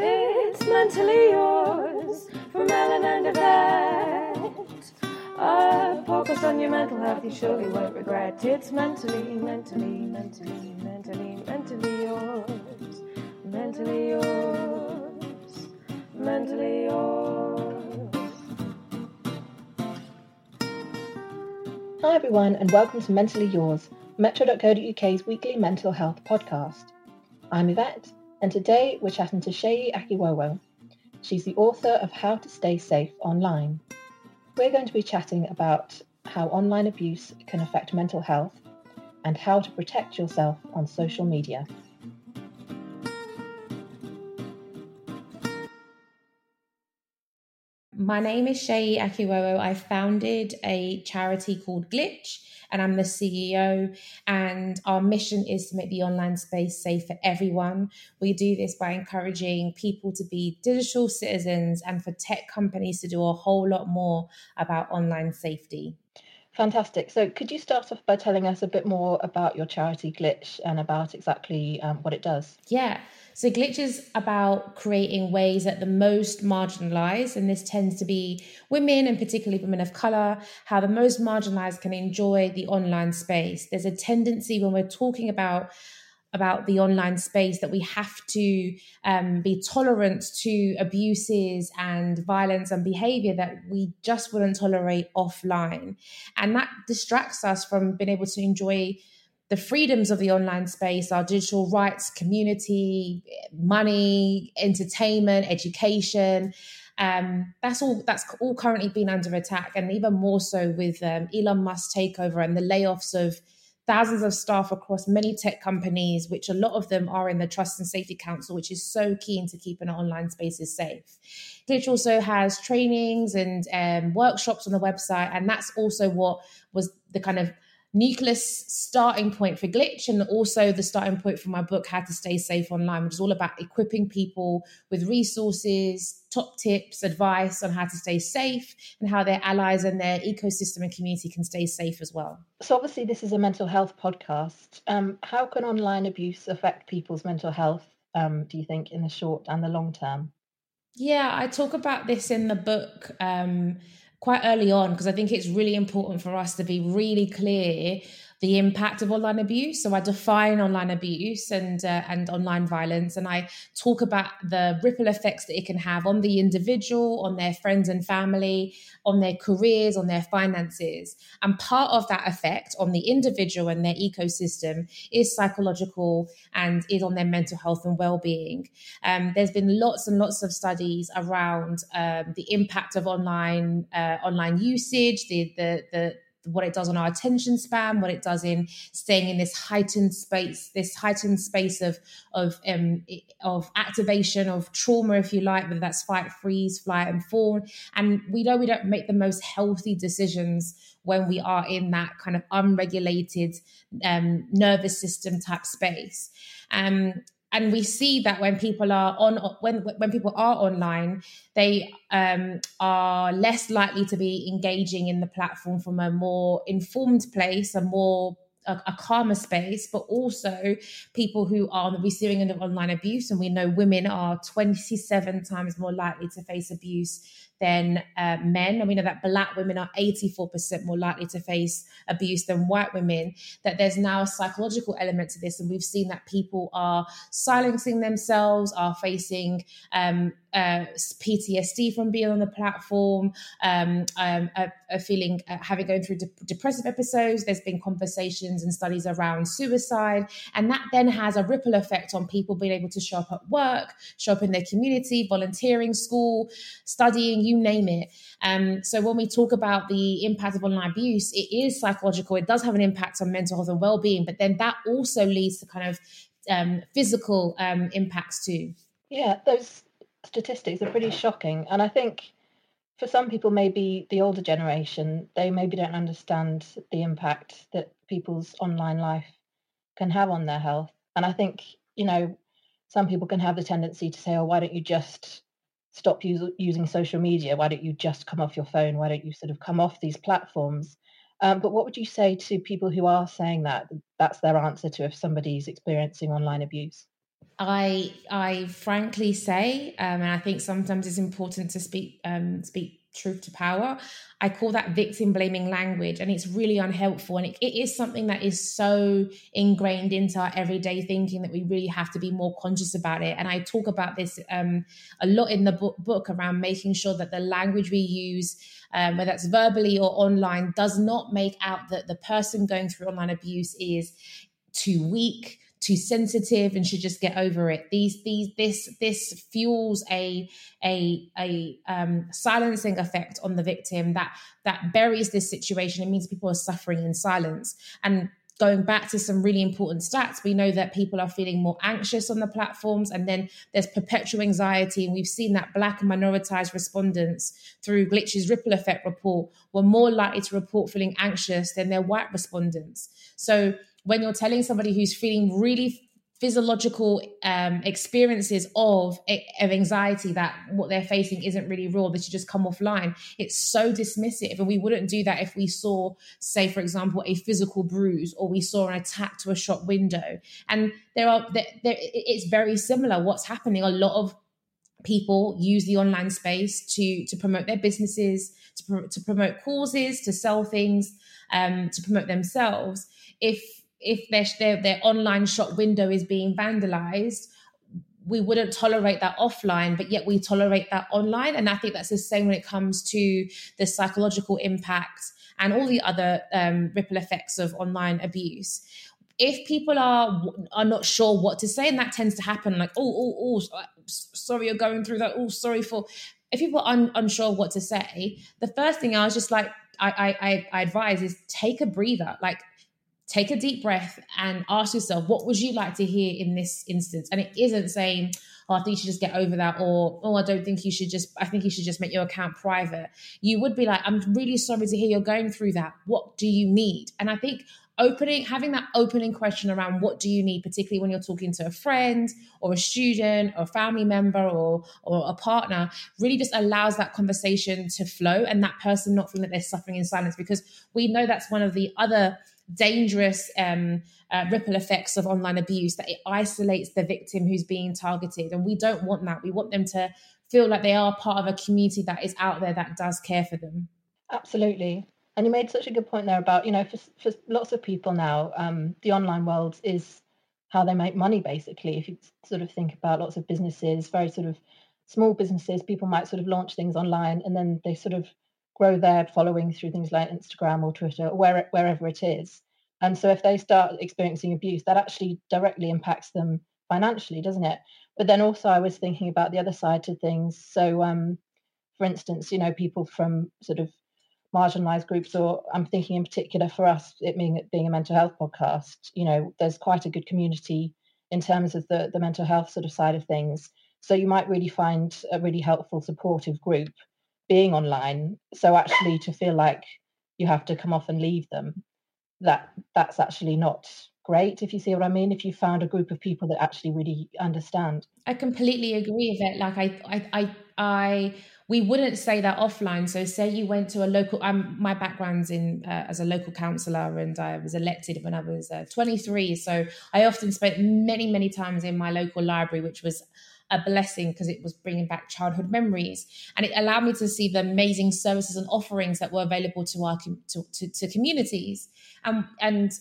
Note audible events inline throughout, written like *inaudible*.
It's mentally yours from Ellen and Yvette. A podcast on your mental health you surely won't regret. It's mentally, mentally, mentally, mentally, mentally yours. Mentally yours. Mentally yours. Hi, everyone, and welcome to Mentally Yours, Metro.co.uk's weekly mental health podcast. I'm Yvette, and today we're chatting to Seyi Akiwowo. She's the author of How to Stay Safe Online. We're going to be chatting about how online abuse can affect mental health and how to protect yourself on social media. My name is Seyi Akiwowo. I founded a charity called Glitch and I'm the CEO. And our mission is to make the online space safe for everyone. We do this by encouraging people to be digital citizens and for tech companies to do a whole lot more about online safety. Fantastic. So, could you start off by telling us a bit more about your charity Glitch and about exactly um, what it does? Yeah. So Glitch is about creating ways that the most marginalized, and this tends to be women and particularly women of color, how the most marginalized can enjoy the online space. There's a tendency when we're talking about about the online space that we have to um, be tolerant to abuses and violence and behavior that we just wouldn't tolerate offline. And that distracts us from being able to enjoy the freedoms of the online space, our digital rights, community, money, entertainment, education. Um, that's all. That's all currently been under attack, and even more so with um, Elon Musk's takeover and the layoffs of thousands of staff across many tech companies, which a lot of them are in the Trust and Safety Council, which is so keen to keep an online spaces safe. Glitch also has trainings and um, workshops on the website, and that's also what was the kind of nucleus starting point for glitch and also the starting point for my book how to stay safe online which is all about equipping people with resources top tips advice on how to stay safe and how their allies and their ecosystem and community can stay safe as well. So obviously this is a mental health podcast. Um, how can online abuse affect people's mental health um, do you think in the short and the long term? Yeah i talk about this in the book um, quite early on because I think it's really important for us to be really clear the impact of online abuse. So I define online abuse and uh, and online violence, and I talk about the ripple effects that it can have on the individual, on their friends and family, on their careers, on their finances. And part of that effect on the individual and their ecosystem is psychological and is on their mental health and well-being. Um, there's been lots and lots of studies around um, the impact of online uh, online usage, the the the what it does on our attention span, what it does in staying in this heightened space, this heightened space of of um, of activation of trauma, if you like, whether that's fight, freeze, flight, and fawn. And we know we don't make the most healthy decisions when we are in that kind of unregulated um, nervous system type space. Um, and we see that when people are on when when people are online they um, are less likely to be engaging in the platform from a more informed place a more a, a calmer space but also people who are on the receiving end of online abuse and we know women are 27 times more likely to face abuse than uh, men. And we know that black women are 84% more likely to face abuse than white women, that there's now a psychological element to this. And we've seen that people are silencing themselves, are facing um, uh, PTSD from being on the platform, um, um, a, feeling uh, having going through de- depressive episodes. There's been conversations and studies around suicide, and that then has a ripple effect on people being able to show up at work, show up in their community, volunteering, school, studying, you name it. Um, so when we talk about the impact of online abuse, it is psychological. It does have an impact on mental health and well-being, but then that also leads to kind of um, physical um, impacts too. Yeah, those statistics are pretty shocking. And I think for some people, maybe the older generation, they maybe don't understand the impact that people's online life can have on their health. And I think, you know, some people can have the tendency to say, oh, why don't you just stop use, using social media? Why don't you just come off your phone? Why don't you sort of come off these platforms? Um, but what would you say to people who are saying that that's their answer to if somebody's experiencing online abuse? I I frankly say, um, and I think sometimes it's important to speak um, speak truth to power. I call that victim blaming language, and it's really unhelpful. And it, it is something that is so ingrained into our everyday thinking that we really have to be more conscious about it. And I talk about this um, a lot in the book, book around making sure that the language we use, um, whether that's verbally or online, does not make out that the person going through online abuse is too weak too sensitive and should just get over it. These these this this fuels a a a um, silencing effect on the victim that that buries this situation. It means people are suffering in silence and. Going back to some really important stats, we know that people are feeling more anxious on the platforms, and then there's perpetual anxiety. And we've seen that Black and minoritized respondents through Glitch's ripple effect report were more likely to report feeling anxious than their white respondents. So when you're telling somebody who's feeling really physiological um, experiences of, of anxiety that what they're facing isn't really real they should just come offline it's so dismissive. And we wouldn't do that if we saw say for example a physical bruise or we saw an attack to a shop window. And there are there, there, it's very similar what's happening. A lot of people use the online space to to promote their businesses to, to promote causes to sell things um, to promote themselves. If if their, their, their online shop window is being vandalized we wouldn't tolerate that offline, but yet we tolerate that online. And I think that's the same when it comes to the psychological impact and all the other um, ripple effects of online abuse. If people are are not sure what to say, and that tends to happen, like oh oh oh, sorry you're going through that. Oh sorry for. If people are un- unsure what to say, the first thing I was just like I, I I advise is take a breather, like take a deep breath and ask yourself, what would you like to hear in this instance? And it isn't saying, oh, I think you should just get over that, or oh, I don't think you should just, I think you should just make your account private. You would be like, I'm really sorry to hear you're going through that. What do you need? And I think opening having that opening question around what do you need particularly when you're talking to a friend or a student or a family member or or a partner really just allows that conversation to flow and that person not feeling that they're suffering in silence because we know that's one of the other dangerous um, uh, ripple effects of online abuse that it isolates the victim who's being targeted. And we don't want that. We want them to feel like they are part of a community that is out there that does care for them. Absolutely. And you made such a good point there about, you know, for, for lots of people now, um, the online world is how they make money, basically. If you sort of think about lots of businesses, very sort of small businesses, people might sort of launch things online and then they sort of grow their following through things like Instagram or Twitter or where, wherever it is. And so if they start experiencing abuse, that actually directly impacts them financially, doesn't it? But then also I was thinking about the other side to things. So um, for instance, you know, people from sort of marginalized groups or i'm thinking in particular for us it being being a mental health podcast you know there's quite a good community in terms of the the mental health sort of side of things so you might really find a really helpful supportive group being online so actually to feel like you have to come off and leave them that that's actually not great if you see what i mean if you found a group of people that actually really understand i completely agree with it like i i i, I we wouldn't say that offline. So, say you went to a local. Um, my background's in uh, as a local councillor, and I was elected when I was uh, 23. So, I often spent many, many times in my local library, which was a blessing because it was bringing back childhood memories, and it allowed me to see the amazing services and offerings that were available to our to, to, to communities. And and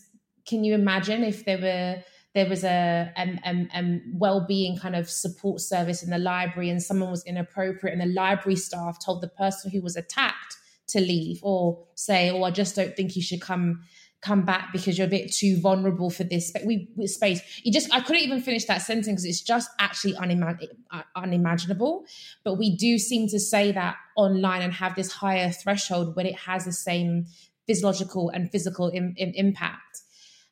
can you imagine if there were there was a, a, a, a well-being kind of support service in the library and someone was inappropriate and the library staff told the person who was attacked to leave or say oh i just don't think you should come come back because you're a bit too vulnerable for this we, space. You just i couldn't even finish that sentence because it's just actually uh, unimaginable. But we do seem to say that online and have this higher threshold when it has the same physiological and physical Im- Im- impact.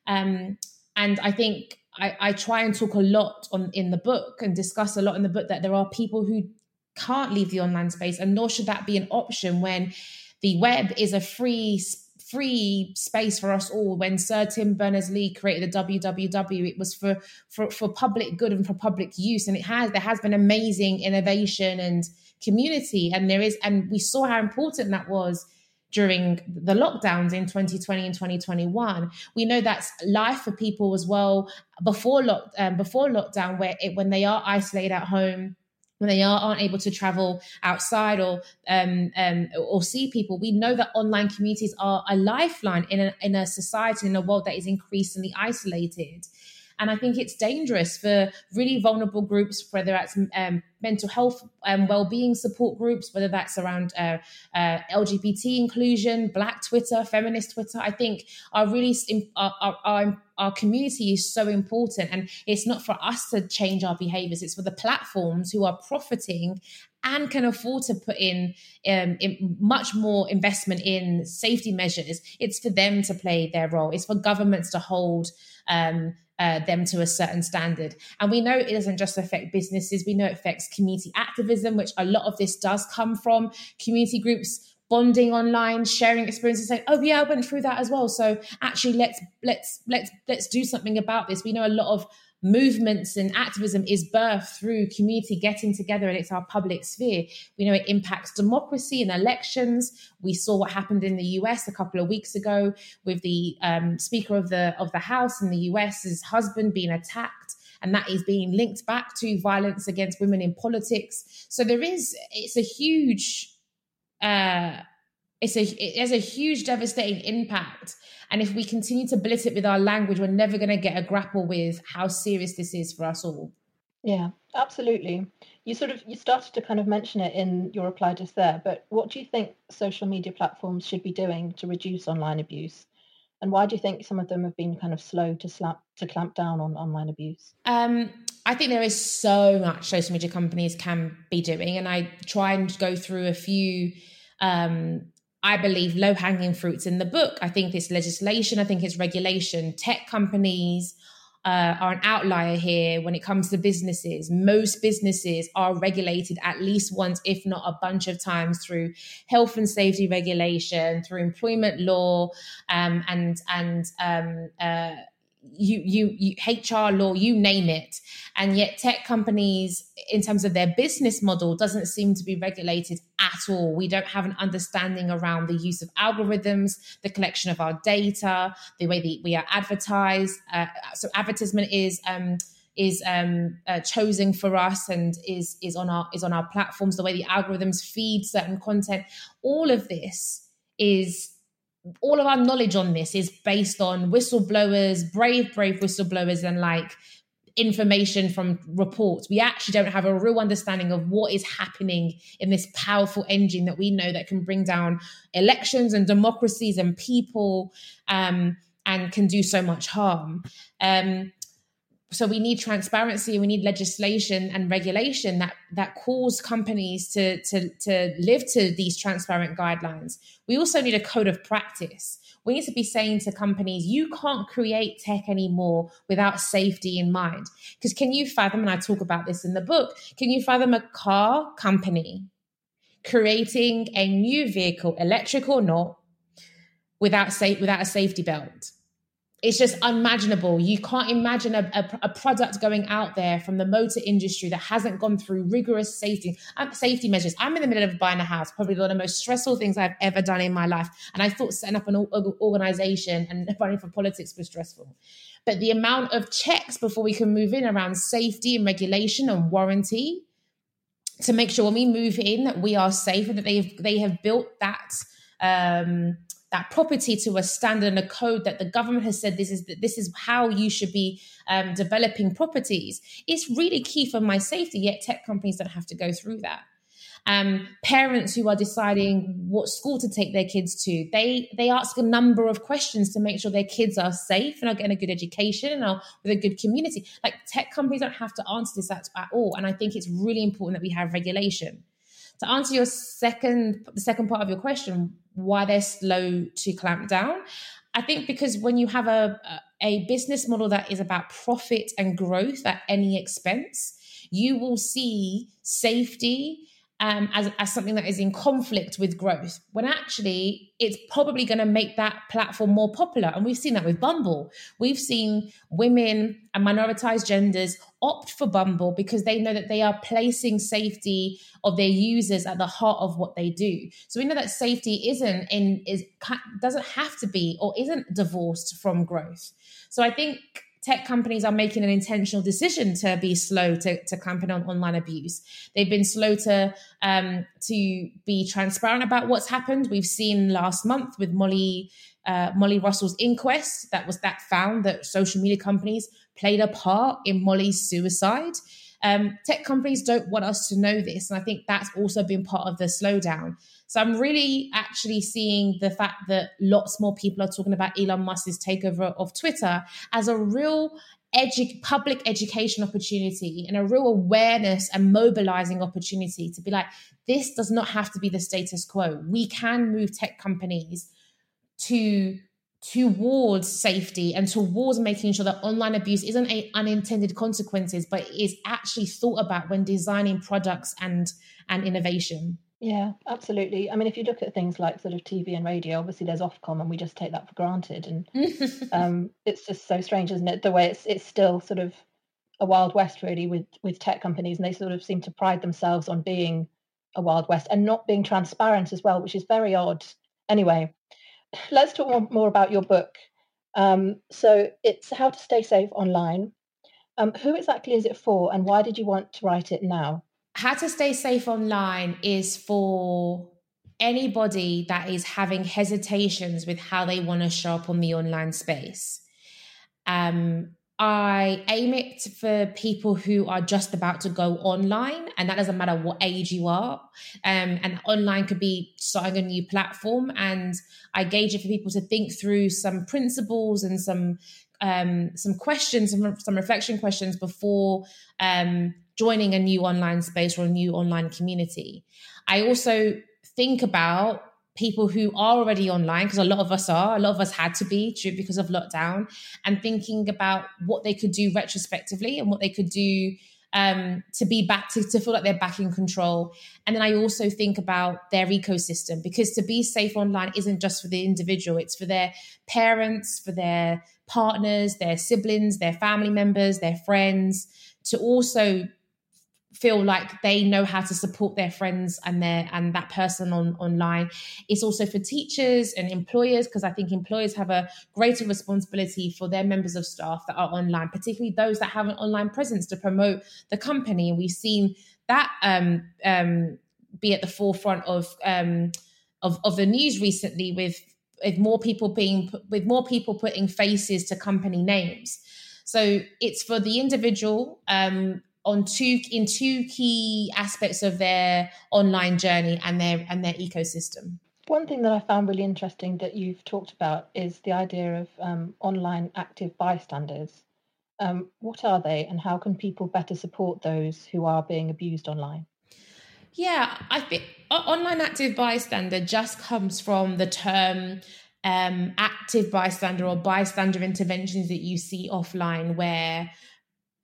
Um, and I think I, I try and talk a lot on in the book and discuss a lot in the book that there are people who can't leave the online space, and nor should that be an option when the web is a free free space for us all. When Sir Tim Berners Lee created the WWW, it was for, for for public good and for public use, and it has there has been amazing innovation and community, and there is, and we saw how important that was during the lockdowns in 2020 and 2021. We know that's life for people as well before lock, um, before lockdown, where it, when they are isolated at home, when they are, aren't able to travel outside or um, um, or see people, we know that online communities are a lifeline in a, in a society in a world that is increasingly isolated. And I think it's dangerous for really vulnerable groups, whether that's um, mental health and um, well-being support groups, whether that's around uh, uh, LGBT inclusion, Black Twitter, feminist Twitter. I think our really our, our, our community is so important, and it's not for us to change our behaviors; it's for the platforms who are profiting and can afford to put in, um, in, much more investment in safety measures. It's for them to play their role. It's for governments to hold. Um, uh, them to a certain standard. And we know it doesn't just affect businesses, we know it affects community activism, which a lot of this does come from. Community groups bonding online sharing experiences saying oh yeah i went through that as well. So actually let's let's let's let's do something about this. We know a lot of movements and activism is birthed through community getting together and it's our public sphere. We know it impacts democracy and elections. We saw what happened in the US a couple of weeks ago with the um, Speaker of the of the House in the US's husband being attacked and that is being linked back to violence against women in politics. So there is it's a huge uh it's a it has a huge devastating impact and if we continue to blitz it with our language, we're never going to get a grapple with how serious this is for us all. Yeah, absolutely. You sort of you started to kind of mention it in your reply just there, but what do you think social media platforms should be doing to reduce online abuse? And why do you think some of them have been kind of slow to slap to clamp down on online abuse? Um, I think there is so much social media companies can be doing, and I try and go through a few um, I believe, low hanging fruits in the book. I think it's legislation, I think it's regulation. Tech companies uh, are an outlier here when it comes to businesses. Most businesses are regulated at least once, if not a bunch of times, through health and safety regulation, through employment law, um, and and um, uh, you, you, you HR law, you name it. And yet tech companies, in terms of their business model, doesn't seem to be regulated at all. We don't have an understanding around the use of algorithms, the collection of our data, the way that we are advertised. Uh, so advertisement is um, is um, uh, chosen for us and is is on our is on our platforms. The way the algorithms feed certain content, all of this is all of our knowledge on this is based on whistleblowers, brave, brave whistleblowers, and like information from reports. We actually don't have a real understanding of what is happening in this powerful engine that we know that can bring down elections and democracies and people um, and can do so much harm. Um, so we need transparency we need legislation and regulation that that calls companies to to to live to these transparent guidelines. We also need a code of practice. We need to be saying to companies you can't create tech anymore without safety in mind. Because can you fathom and i talk about this in the book can you fathom a car company creating a new vehicle electric or not without safe without a safety belt it's just unimaginable. You can't imagine a, a, a, product going out there from the motor industry that hasn't gone through rigorous safety um, safety measures. I'm in the middle of buying a house, probably one of the most stressful things I've ever done in my life. And I thought setting up an organization and *laughs* running for politics was stressful. But the amount of checks before we can move in around safety and regulation and warranty to make sure when we move in that we are safe and that they have, they have built that. Um, that property to a standard and a code that the government has said this is this is how you should be um, developing properties. It's really key for my safety yet tech companies don't have to go through that. Um, parents who are deciding what school to take their kids to they they ask a number of questions to make sure their kids are safe and are getting a good education and are with a good community. Like tech companies don't have to answer this at, at all and i think it's really important that we have regulation to answer your second the second part of your question why they're slow to clamp down i think because when you have a a business model that is about profit and growth at any expense you will see safety um, as, as something that is in conflict with growth, when actually it's probably going to make that platform more popular. And we've seen that with Bumble. We've seen women and minoritized genders opt for Bumble because they know that they are placing safety of their users at the heart of what they do. So we know that safety isn't in is doesn't have to be or isn't divorced from growth. So I think tech companies are making an intentional decision to be slow to, to clamp on online abuse. They've been slow to um, to be transparent about what's happened. We've seen last month with Molly uh, Molly Russell's inquest that was that found that social media companies played a part in Molly's suicide. Um, tech companies don't want us to know this, and I think that's also been part of the slowdown. So I'm really actually seeing the fact that lots more people are talking about Elon Musk's takeover of Twitter as a real edu- public education opportunity and a real awareness and mobilizing opportunity to be like, this does not have to be the status quo. We can move tech companies to towards safety and towards making sure that online abuse isn't a unintended consequences but is actually thought about when designing products and and innovation yeah, absolutely. I mean, if you look at things like sort of TV and radio, obviously there's Ofcom, and we just take that for granted, and *laughs* um, it's just so strange, isn't it? The way it's it's still sort of a wild west, really, with with tech companies, and they sort of seem to pride themselves on being a wild west and not being transparent as well, which is very odd. Anyway, let's talk more, about your book. Um, so it's how to stay safe online. Um, who exactly is it for, and why did you want to write it now? how to stay safe online is for anybody that is having hesitations with how they want to show up on the online space. Um, I aim it for people who are just about to go online, and that doesn't matter what age you are. Um, and online could be starting a new platform, and I gauge it for people to think through some principles and some um, some questions, some, some reflection questions before um, joining a new online space or a new online community. I also think about people who are already online because a lot of us are a lot of us had to be true because of lockdown and thinking about what they could do retrospectively and what they could do um, to be back to, to feel like they're back in control. And then i also think about their ecosystem because to be safe online isn't just for the individual it's for their parents for their partners their siblings their family members their friends to also feel like they know how to support their friends and their and that person on online. It's also for teachers and employers because i think employers have a greater responsibility for their members of staff that are online particularly those that have an online presence to promote the company. And we've seen that um, um, be at the forefront of um, of, of the news recently with with more people being with more people putting faces to company names. So it's for the individual um, on two in two key aspects of their online journey and their and their ecosystem. One thing that I found really interesting that you've talked about is the idea of um, online active bystanders. Um, what are they, and how can people better support those who are being abused online? Yeah, I think online active bystander just comes from the term um, active bystander or bystander interventions that you see offline, where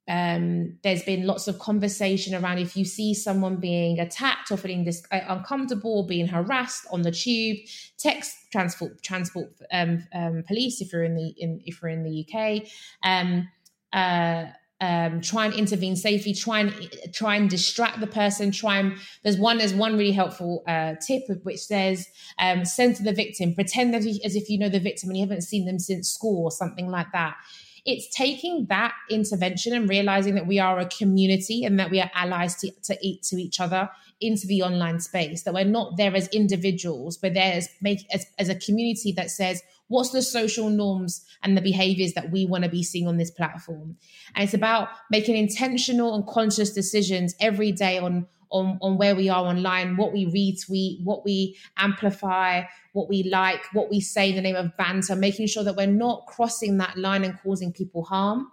um, there's been lots of conversation around if you see someone being attacked or feeling dis- uh, uncomfortable, being harassed on the tube, text transport transport um, um, police if you're in the in, if you're in the UK. Um, uh, um, try and intervene safely. Try and try and distract the person. Try and there's one there's one really helpful uh, tip which says um, send to the victim. Pretend that he, as if you know the victim and you haven't seen them since school or something like that it's taking that intervention and realizing that we are a community and that we are allies to, to eat to each other into the online space that we're not there as individuals but there as make as, as a community that says what's the social norms and the behaviors that we want to be seeing on this platform? And it's about making intentional and conscious decisions every day on on, on where we are online, what we retweet, what we amplify, what we like, what we say in the name of banter, making sure that we're not crossing that line and causing people harm.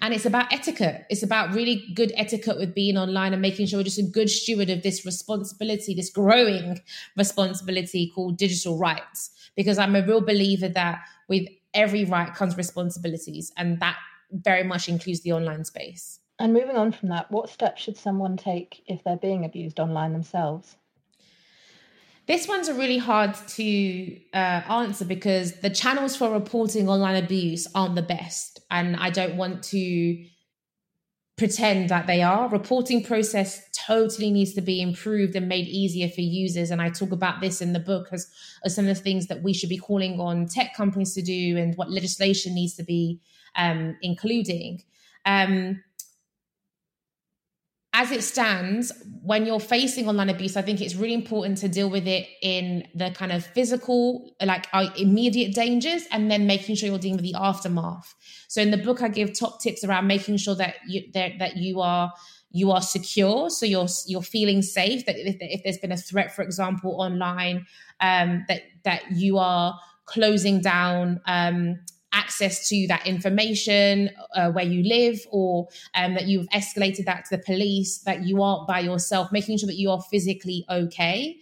And it's about etiquette. It's about really good etiquette with being online and making sure we're just a good steward of this responsibility, this growing responsibility called digital rights. Because I'm a real believer that with every right comes responsibilities, and that very much includes the online space. And moving on from that, what steps should someone take if they're being abused online themselves? This one's a really hard to uh, answer because the channels for reporting online abuse aren't the best. And I don't want to pretend that they are. Reporting process totally needs to be improved and made easier for users. And I talk about this in the book as, as some of the things that we should be calling on tech companies to do and what legislation needs to be um, including. Um, as it stands, when you're facing online abuse, I think it's really important to deal with it in the kind of physical, like our immediate dangers, and then making sure you're dealing with the aftermath. So in the book, I give top tips around making sure that you that, that you are you are secure, so you're you're feeling safe. That if, if there's been a threat, for example, online, um, that that you are closing down um, access to that information uh, where you live or um, that you've escalated that to the police that you aren't by yourself making sure that you are physically okay.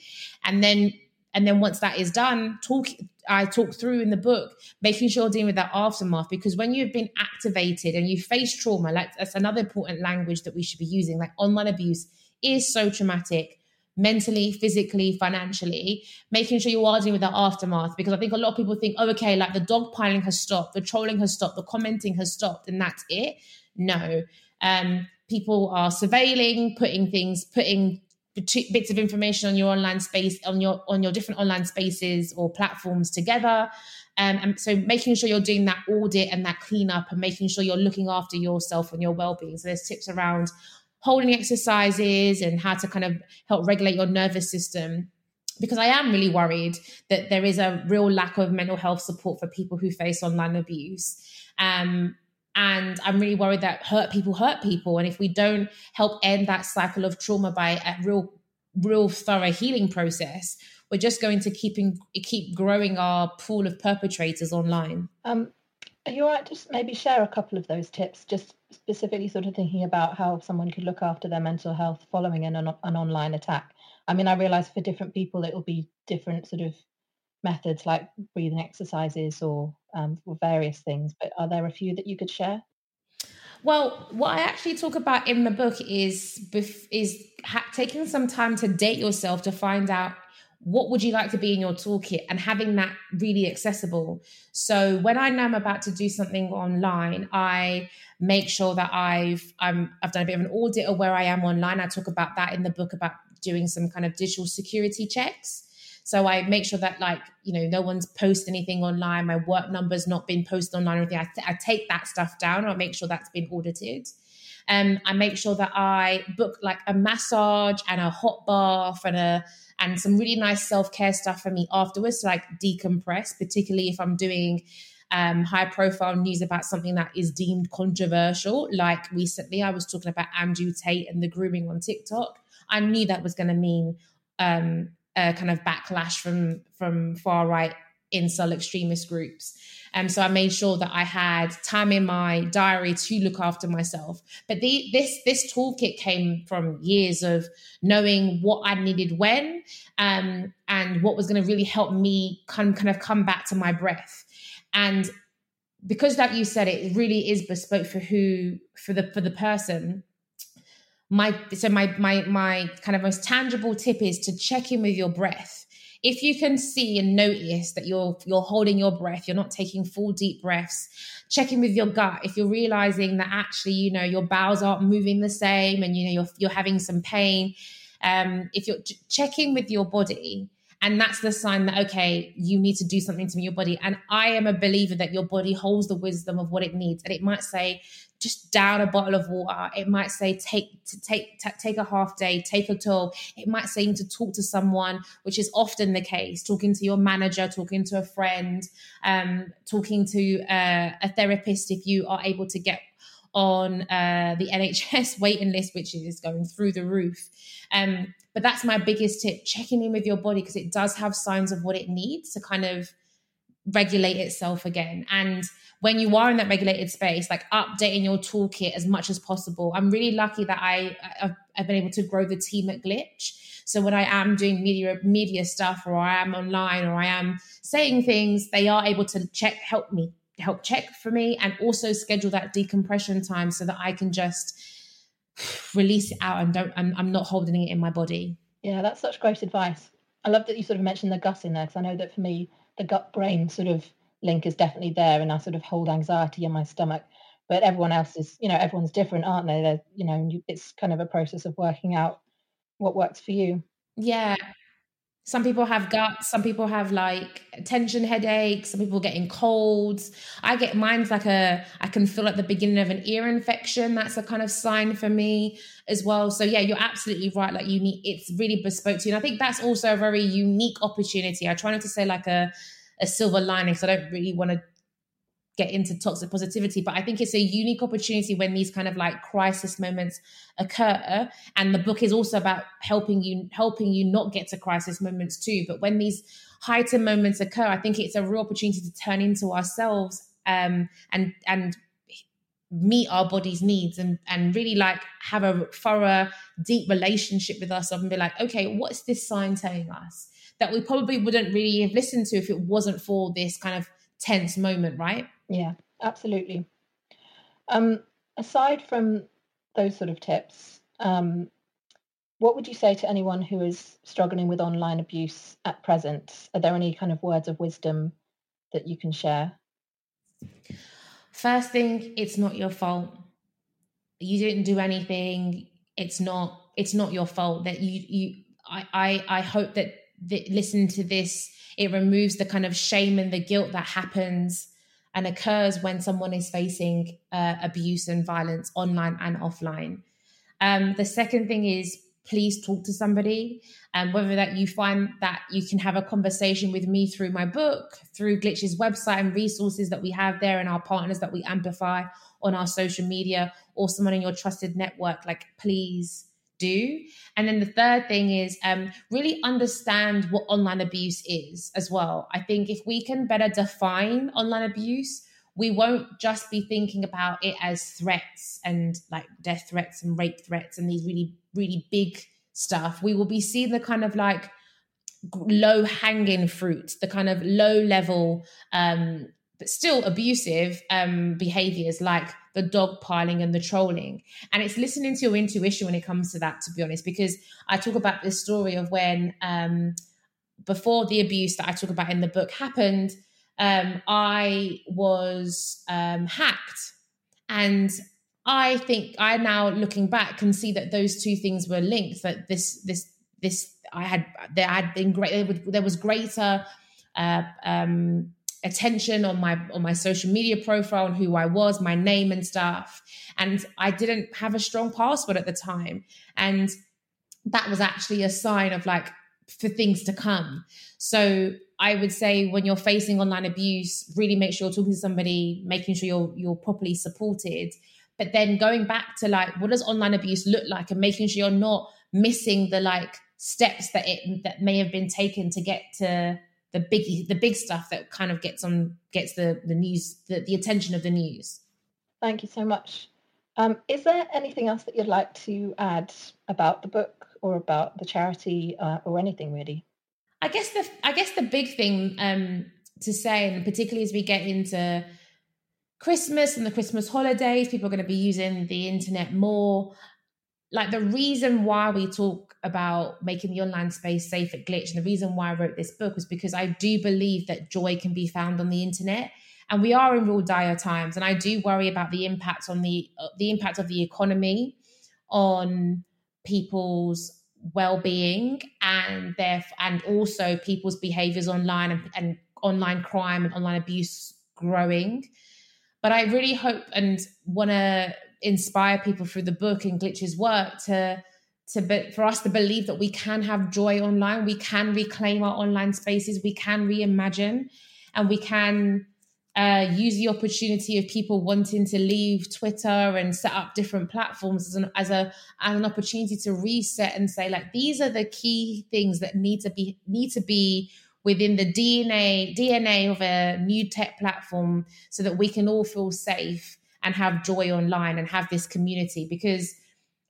And then and then once that is done talk i talk through in the book making sure dealing with that aftermath because when you've been activated and you face trauma like that's another important language that we should be using like online abuse is so traumatic mentally, physically, financially, making sure you are dealing with that aftermath. Because I think a lot of people think, oh, okay, like the dogpiling has stopped, the trolling has stopped, the commenting has stopped, and that's it. No. Um, people are surveilling, putting things, putting bits of information on your online space, on your on your different online spaces or platforms together. Um, and so making sure you're doing that audit and that cleanup and making sure you're looking after yourself and your well-being. So there's tips around holding exercises and how to kind of help regulate your nervous system because I am really worried that there is a real lack of mental health support for people who face online abuse. Um, and I'm really worried that hurt people hurt people. And if we don't help end that cycle of trauma by a real, real thorough healing process, we're just going to keep in, keep growing our pool of perpetrators online. Um, are you all right? Just maybe share a couple of those tips, just specifically sort of thinking about how someone could look after their mental health following an, an online attack. I mean, I realize for different people it will be different sort of methods like breathing exercises or, um, or various things, but are there a few that you could share? Well, what I actually talk about in the book is is ha- taking some time to date yourself to find out what would you like to be in your toolkit and having that really accessible so when i know i'm about to do something online i make sure that i've I'm, i've done a bit of an audit of where i am online i talk about that in the book about doing some kind of digital security checks so I make sure that like, you know, no one's posted anything online, my work number's not been posted online or anything. I, I take that stuff down. I make sure that's been audited. Um, I make sure that I book like a massage and a hot bath and a and some really nice self care stuff for me afterwards to like decompress, particularly if I'm doing um, high profile news about something that is deemed controversial. Like recently, I was talking about Andrew Tate and the grooming on TikTok. I knew that was going to mean um, a kind of backlash from from far right incel extremist groups. Um, so I made sure that I had time in my diary to look after myself. But the, this this toolkit came from years of knowing what I needed when, um, and what was going to really help me kind kind of come back to my breath. And because, like you said, it really is bespoke for who for the for the person my so my my my kind of most tangible tip is to check in with your breath if you can see and notice that you're you're holding your breath you're not taking full deep breaths checking with your gut. If you're realizing that actually you know your bowels aren't moving the same and you know you're you're having some pain um if you're checking with your body and that's the sign that okay you need to do something to your body. And i am a believer that your body holds the wisdom of what it needs. And it might say just down a bottle of water. It might say take to take t- take a half day take a toll it might say need to talk to someone which is often the case. Talking to your manager talking to a friend um, talking to uh, a therapist if you are able to get on uh, the NHS *laughs* waiting list, which is going through the roof. Um, but that's my biggest tip checking in with your body because it does have signs of what it needs to kind of regulate itself again. And when you are in that regulated space, like updating your toolkit as much as possible. I'm really lucky that I I've been able to grow the team at Glitch. So when I am doing media media stuff, or I am online, or I am saying things, they are able to check, help me, help check for me, and also schedule that decompression time so that I can just release it out and don't. I'm, I'm not holding it in my body. Yeah, that's such great advice. I love that you sort of mentioned the gut in there because I know that for me, the gut brain sort of link is definitely there and I sort of hold anxiety in my stomach. But everyone else is, you know, everyone's different, aren't they? They're, you know, it's kind of a process of working out what works for you. Yeah. Some people have guts, some people have like tension headaches, some people getting colds. I get mine's like a I can feel at the beginning of an ear infection. That's a kind of sign for me as well. So yeah, you're absolutely right. Like you need it's really bespoke to you. And I think that's also a very unique opportunity. I try not to say like a a silver lining. So I don't really want to get into toxic positivity, but I think it's a unique opportunity when these kind of like crisis moments occur. And the book is also about helping you helping you not get to crisis moments too. But when these heightened moments occur, I think it's a real opportunity to turn into ourselves um, and and meet our body's needs and and really like have a thorough deep relationship with ourselves and be like okay what's this sign telling us that we probably wouldn't really have listened to if it wasn't for this kind of tense moment, right? Yeah, absolutely. Um, aside from those sort of tips, um, what would you say to anyone who is struggling with online abuse at present? Are there any kind of words of wisdom that you can share? First thing, it's not your fault. You didn't do anything. It's not. It's not your fault that you. You. I. I. I hope that the, listen to this, it removes the kind of shame and the guilt that happens and occurs when someone is facing uh, abuse and violence online and offline. Um, the second thing is please talk to somebody and um, whether that you find that you can have a conversation with me through my book through glitch's website and resources that we have there and our partners that we amplify on our social media or someone in your trusted network like please do. And then the third thing is um, really understand what online abuse is as well. I think if we can better define online abuse, we won't just be thinking about it as threats and like death threats and rape threats and these really, really big stuff. We will be seeing the kind of like low hanging fruit, the kind of low level, um, but still abusive um, behaviors like the dog piling and the trolling. And it's listening to your intuition when it comes to that, to be honest, because I talk about this story of when um, before the abuse that I talk about in the book happened, um, I was um, hacked. And I think I now looking back can see that those two things were linked. That this, this, this, I had there had been great. There was greater uh, um, attention on my on my social media profile and who I was, my name and stuff. And I didn't have a strong password at the time. And that was actually a sign of like for things to come. So I would say when you're facing online abuse, really make sure you're talking to somebody, making sure you're you're properly supported. But then going back to like what does online abuse look like and making sure you're not missing the like steps that it that may have been taken to get to the big the big stuff that kind of gets on gets the the news the, the attention of the news. Thank you so much. Um, is there anything else that you'd like to add about the book or about the charity uh, or anything really? I guess the I guess the big thing um, to say, and particularly as we get into Christmas and the Christmas holidays, people are going to be using the internet more. Like the reason why we talk about making the online space safe at Glitch, and the reason why I wrote this book was because I do believe that joy can be found on the internet, and we are in real dire times. And I do worry about the impact on the uh, the impact of the economy on people's well-being and their and also people's behaviors online and, and online crime and online abuse growing. But I really hope and want to inspire people through the book and Glitch's work to to be, for us to believe that we can have joy online, we can reclaim our online spaces, we can reimagine, and we can uh, use the opportunity of people wanting to leave Twitter and set up different platforms as an as a as an opportunity to reset and say like these are the key things that need to be need to be within the DNA DNA of a new tech platform so that we can all feel safe and have joy online and have this community because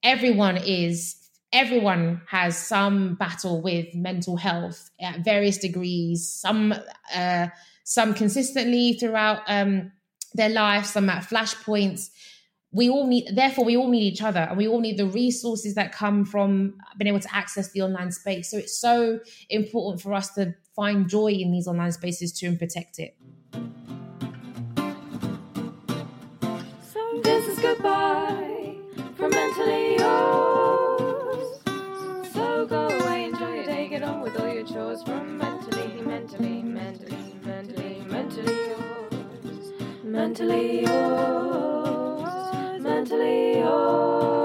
everyone is everyone has some battle with mental health at various degrees some uh, some consistently throughout um, their life some at flashpoints. We all need therefore we all need each other and we all need the resources that come from being able to access the online space. So it's so important for us to find joy in these online spaces too and protect it. So this is goodbye from mentally yours. With all your chores from mentally, mentally, mentally, mentally, mentally yours. Mentally yours. Mentally yours.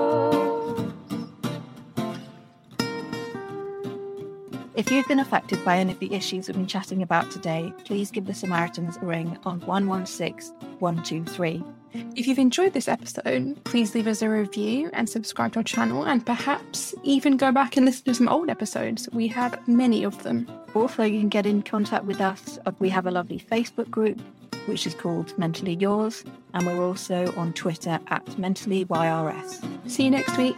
If you've been affected by any of the issues we've been chatting about today, please give the Samaritans a ring on 116 123. If you've enjoyed this episode, please leave us a review and subscribe to our channel, and perhaps even go back and listen to some old episodes. We have many of them. Also, you can get in contact with us. We have a lovely Facebook group, which is called Mentally Yours, and we're also on Twitter at MentallyYRS. See you next week.